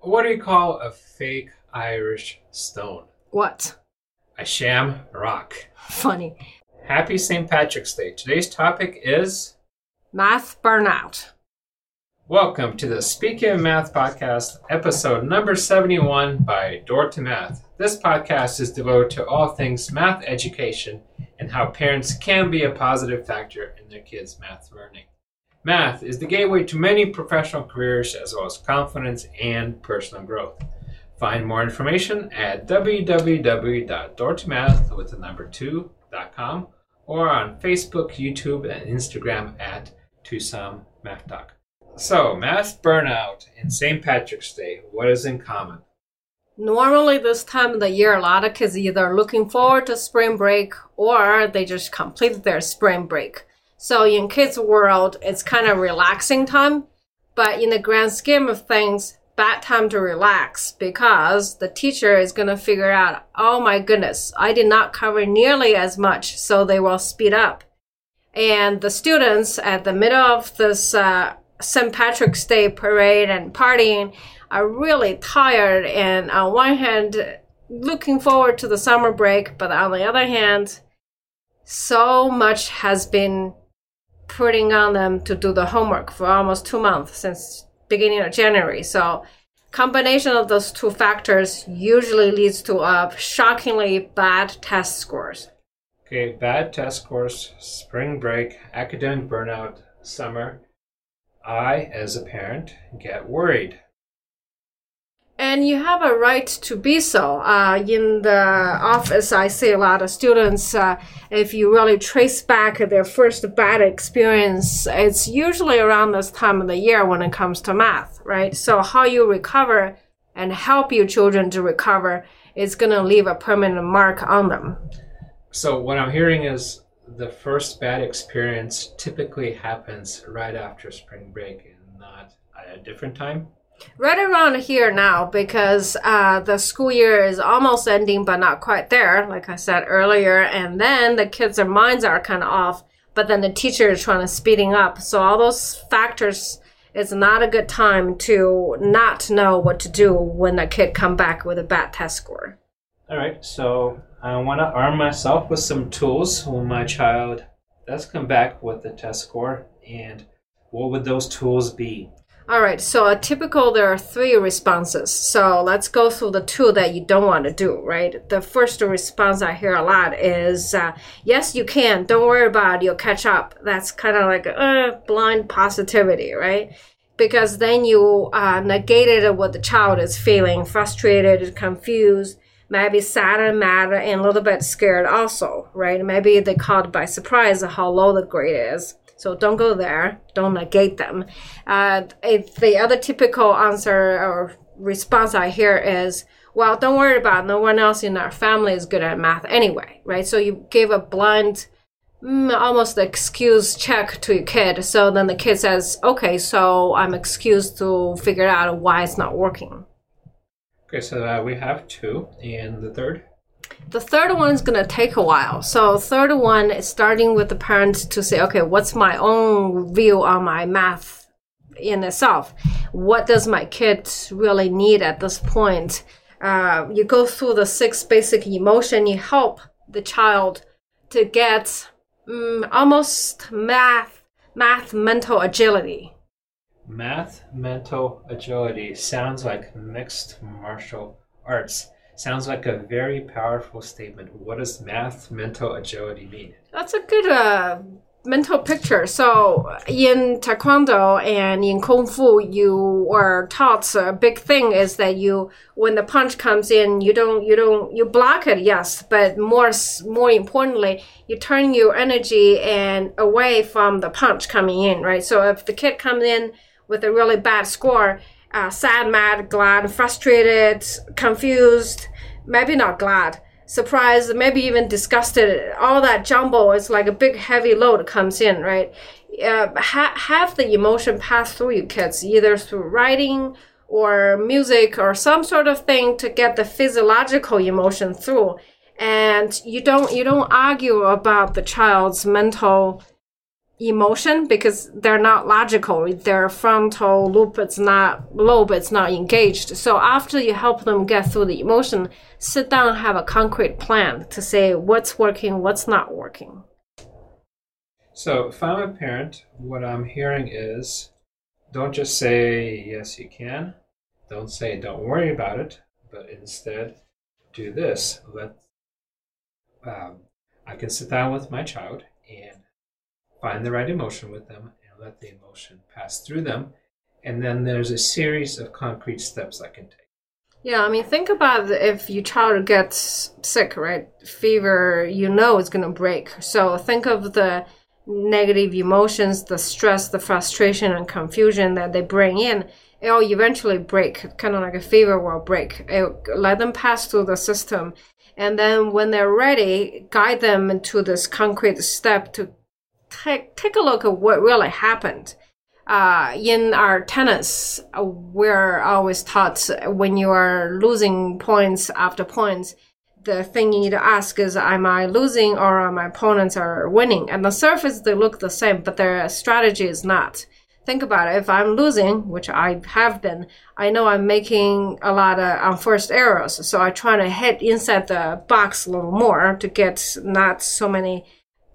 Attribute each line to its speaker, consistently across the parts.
Speaker 1: What do you call a fake Irish stone?
Speaker 2: What?
Speaker 1: A sham rock.
Speaker 2: Funny.
Speaker 1: Happy St. Patrick's Day. Today's topic is
Speaker 2: Math burnout.
Speaker 1: Welcome to the Speaking of Math podcast, episode number 71 by Door to Math. This podcast is devoted to all things math education and how parents can be a positive factor in their kids' math learning. Math is the gateway to many professional careers as well as confidence and personal growth. Find more information at www.doortomath with the number 2.com or on Facebook, YouTube, and Instagram at Tucson. So, math burnout and St. Patrick's Day, what is in common?
Speaker 2: Normally, this time of the year, a lot of kids either looking forward to spring break or they just completed their spring break. So, in kids' world, it's kind of relaxing time. But in the grand scheme of things, bad time to relax because the teacher is going to figure out, oh my goodness, I did not cover nearly as much, so they will speed up. And the students at the middle of this uh, St. Patrick's Day parade and partying are really tired and on one hand looking forward to the summer break, but on the other hand, so much has been putting on them to do the homework for almost two months since beginning of January. So combination of those two factors usually leads to a shockingly bad test scores.
Speaker 1: Okay, bad test scores, spring break, academic burnout, summer. I, as a parent, get worried.
Speaker 2: And you have a right to be so. Uh, in the office, I see a lot of students, uh, if you really trace back their first bad experience, it's usually around this time of the year when it comes to math, right? So, how you recover and help your children to recover is going to leave a permanent mark on them.
Speaker 1: So, what I'm hearing is the first bad experience typically happens right after spring break and not at a different time.
Speaker 2: Right around here now, because uh, the school year is almost ending, but not quite there, like I said earlier. And then the kids' minds are kind of off, but then the teacher is trying to speeding up. So all those factors is not a good time to not know what to do when a kid come back with a bad test score.
Speaker 1: All right, so I want to arm myself with some tools when my child does come back with a test score, and what would those tools be?
Speaker 2: All right, so a typical, there are three responses. So let's go through the two that you don't want to do, right? The first response I hear a lot is, uh, yes, you can. Don't worry about it. You'll catch up. That's kind of like uh, blind positivity, right? Because then you uh, negated what the child is feeling frustrated, confused, maybe sad and mad, and a little bit scared also, right? Maybe they caught by surprise how low the grade is. So don't go there. Don't negate them. Uh, the other typical answer or response I hear is, well, don't worry about it. no one else in our family is good at math anyway, right? So you give a blind, mm, almost excuse check to your kid. So then the kid says, okay, so I'm excused to figure out why it's not working.
Speaker 1: Okay, so uh, we have two, and the third?
Speaker 2: The third one is going to take a while. So third one is starting with the parents to say, okay, what's my own view on my math in itself? What does my kid really need at this point? Uh, you go through the six basic emotion. You help the child to get um, almost math, math mental agility.
Speaker 1: Math mental agility sounds like mixed martial arts. Sounds like a very powerful statement. What does math mental agility mean?
Speaker 2: That's a good uh, mental picture. So in Taekwondo and in Kung Fu, you are taught a big thing is that you, when the punch comes in, you don't, you don't, you block it, yes, but more, more importantly, you turn your energy and away from the punch coming in, right? So if the kid comes in with a really bad score, uh, sad, mad, glad, frustrated, confused, maybe not glad, surprised, maybe even disgusted. All that jumble is like a big heavy load comes in, right? Uh, ha- have the emotion pass through you kids, either through writing or music or some sort of thing to get the physiological emotion through. And you don't you don't argue about the child's mental emotion because they're not logical. Their frontal loop it's not lobe, it's not engaged. So after you help them get through the emotion, sit down and have a concrete plan to say what's working, what's not working.
Speaker 1: So if I'm a parent, what I'm hearing is don't just say yes you can. Don't say don't worry about it, but instead do this. Let um, I can sit down with my child and find the right emotion with them and let the emotion pass through them. And then there's a series of concrete steps I can take.
Speaker 2: Yeah, I mean, think about if your child gets sick, right? Fever, you know it's going to break. So think of the negative emotions, the stress, the frustration, and confusion that they bring in. It'll eventually break, kind of like a fever will break. It'll let them pass through the system. And then when they're ready, guide them into this concrete step to take, take a look at what really happened. Uh, in our tennis, we're always taught when you are losing points after points, the thing you need to ask is, am I losing or are my opponents are winning? And the surface, they look the same, but their strategy is not. Think about it. If I'm losing, which I have been, I know I'm making a lot of unforced errors. So I try to hit inside the box a little more to get not so many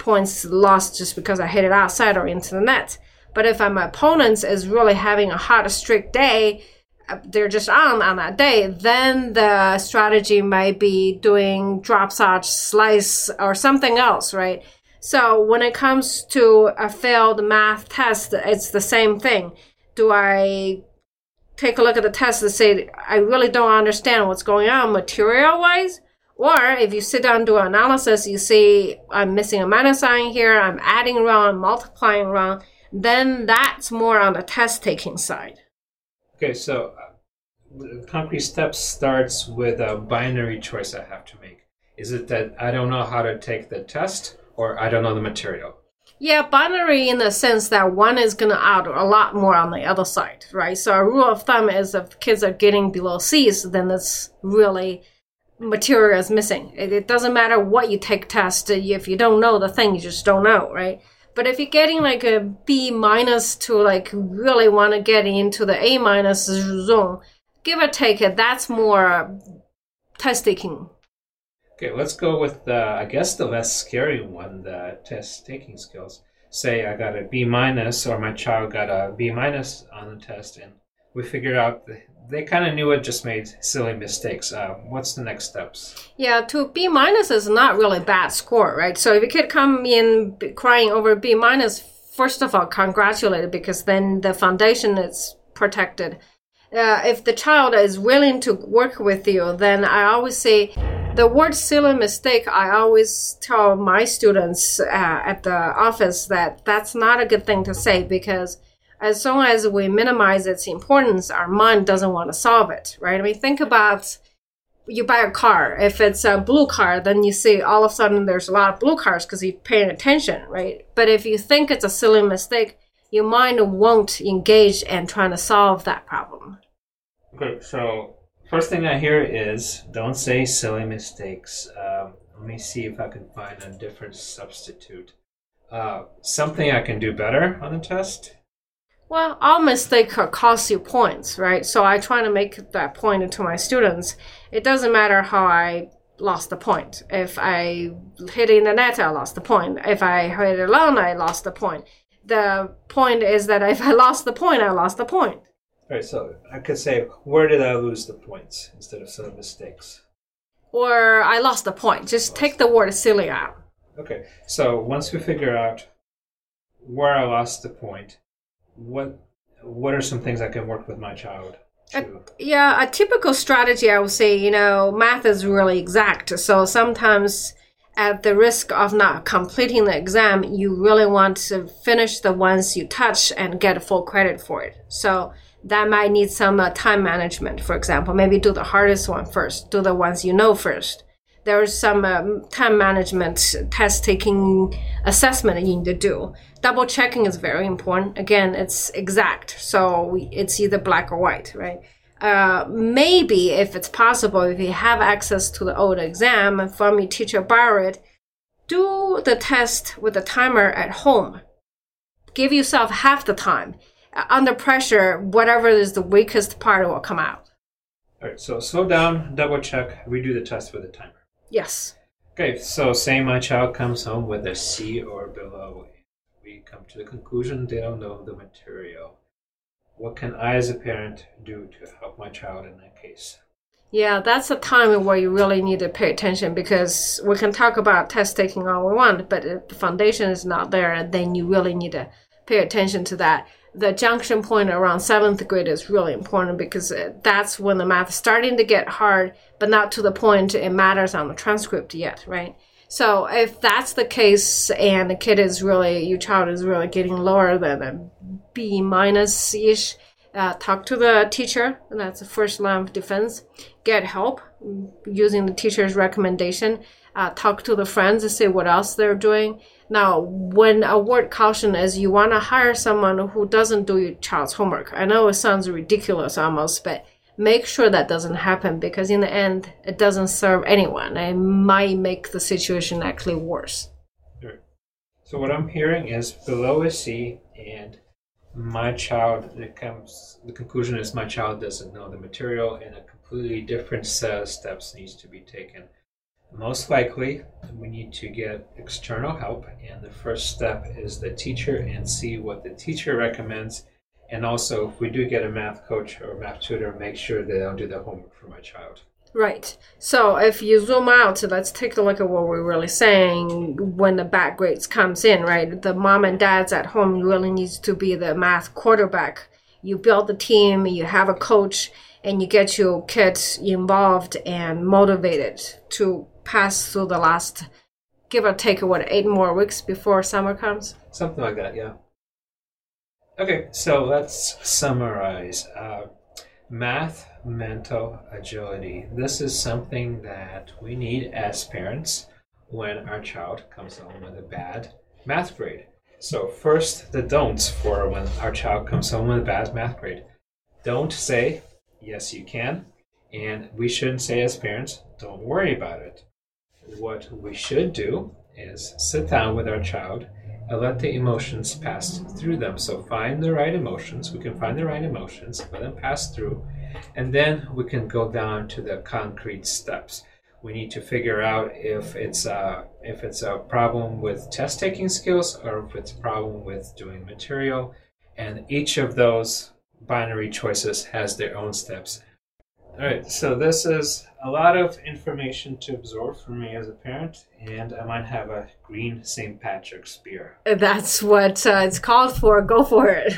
Speaker 2: points lost just because I hit it outside or into the net. But if my opponent is really having a hot, strict day, uh, they're just on on that day, then the strategy might be doing drop shot, slice, or something else, right? So when it comes to a failed math test, it's the same thing. Do I take a look at the test and say, I really don't understand what's going on material wise? Or if you sit down and do an analysis, you see I'm missing a minus sign here, I'm adding wrong, I'm multiplying wrong then that's more on the test taking side.
Speaker 1: Okay, so uh, concrete steps starts with a binary choice I have to make. Is it that I don't know how to take the test or I don't know the material?
Speaker 2: Yeah, binary in the sense that one is going to add a lot more on the other side, right? So a rule of thumb is if kids are getting below C's, then it's really material is missing. It, it doesn't matter what you take test. Uh, if you don't know the thing, you just don't know, right? But if you're getting like a B minus to like really want to get into the A minus zone, give or take it, that's more uh, test taking.
Speaker 1: Okay, let's go with the, I guess the less scary one, the test taking skills. Say I got a B minus or my child got a B minus on the test and we figured out they kind of knew it, just made silly mistakes. Uh, what's the next steps?
Speaker 2: Yeah, to B minus is not really bad score, right? So if a kid come in crying over B minus, first of all, congratulate because then the foundation is protected. Uh, if the child is willing to work with you, then I always say the word silly mistake. I always tell my students uh, at the office that that's not a good thing to say because as long as we minimize its importance, our mind doesn't want to solve it, right? I mean, think about you buy a car. If it's a blue car, then you see all of a sudden there's a lot of blue cars because you're paying attention, right? But if you think it's a silly mistake, your mind won't engage in trying to solve that problem.
Speaker 1: Okay, so first thing I hear is don't say silly mistakes. Um, let me see if I can find a different substitute. Uh, something I can do better on the test
Speaker 2: well, all mistakes cost you points, right? So I try to make that point to my students. It doesn't matter how I lost the point. If I hit in the net, I lost the point. If I hit it alone, I lost the point. The point is that if I lost the point, I lost the point.
Speaker 1: All right, so I could say, where did I lose the points instead of some mistakes?
Speaker 2: Or I lost the point. Just take the word silly out.
Speaker 1: Okay, so once we figure out where I lost the point, what what are some things I can work with my child?
Speaker 2: Uh, yeah, a typical strategy I would say, you know, math is really exact. So sometimes at the risk of not completing the exam, you really want to finish the ones you touch and get full credit for it. So that might need some uh, time management, for example. Maybe do the hardest one first, do the ones you know first there's some um, time management test taking assessment you need to do. Double checking is very important. Again, it's exact, so we, it's either black or white, right? Uh, maybe if it's possible, if you have access to the old exam from your teacher borrow it, do the test with the timer at home. give yourself half the time. Uh, Under pressure, whatever is the weakest part will come out.
Speaker 1: All right, so slow down, double check, redo the test with a timer.
Speaker 2: Yes.
Speaker 1: Okay, so say my child comes home with a C or below. We come to the conclusion they don't know the material. What can I, as a parent, do to help my child in that case?
Speaker 2: Yeah, that's a time where you really need to pay attention because we can talk about test taking all we want, but if the foundation is not there, then you really need to pay attention to that. The junction point around seventh grade is really important because uh, that's when the math is starting to get hard, but not to the point it matters on the transcript yet, right? So if that's the case and the kid is really, your child is really getting lower than a B minus ish, uh, talk to the teacher. That's the first line of defense. Get help using the teacher's recommendation. Uh, talk to the friends and see what else they're doing. Now, when a word caution is you want to hire someone who doesn't do your child's homework. I know it sounds ridiculous almost, but make sure that doesn't happen because in the end, it doesn't serve anyone. It might make the situation actually worse.
Speaker 1: So what I'm hearing is below a C and my child it comes the conclusion is my child doesn't know the material and a completely different set of steps needs to be taken most likely we need to get external help and the first step is the teacher and see what the teacher recommends and also if we do get a math coach or math tutor make sure they don't do the homework for my child
Speaker 2: Right. So if you zoom out, let's take a look at what we're really saying when the bad grades comes in, right? The mom and dads at home really needs to be the math quarterback. You build the team, you have a coach, and you get your kids involved and motivated to pass through the last, give or take, what, eight more weeks before summer comes?
Speaker 1: something like that yeah. Okay so let's summarize. Uh, math mental agility. This is something that we need as parents when our child comes home with a bad math grade. So first the don'ts for when our child comes home with a bad math grade. Don't say yes you can and we shouldn't say as parents don't worry about it what we should do is sit down with our child and let the emotions pass through them. So find the right emotions. We can find the right emotions, let them pass through, and then we can go down to the concrete steps. We need to figure out if it's a if it's a problem with test taking skills or if it's a problem with doing material, and each of those binary choices has their own steps. All right, so this is a lot of information to absorb for me as a parent, and I might have a green St. Patrick's beer.
Speaker 2: That's what uh, it's called for. Go for it.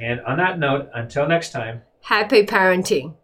Speaker 1: And on that note, until next time.
Speaker 2: Happy parenting.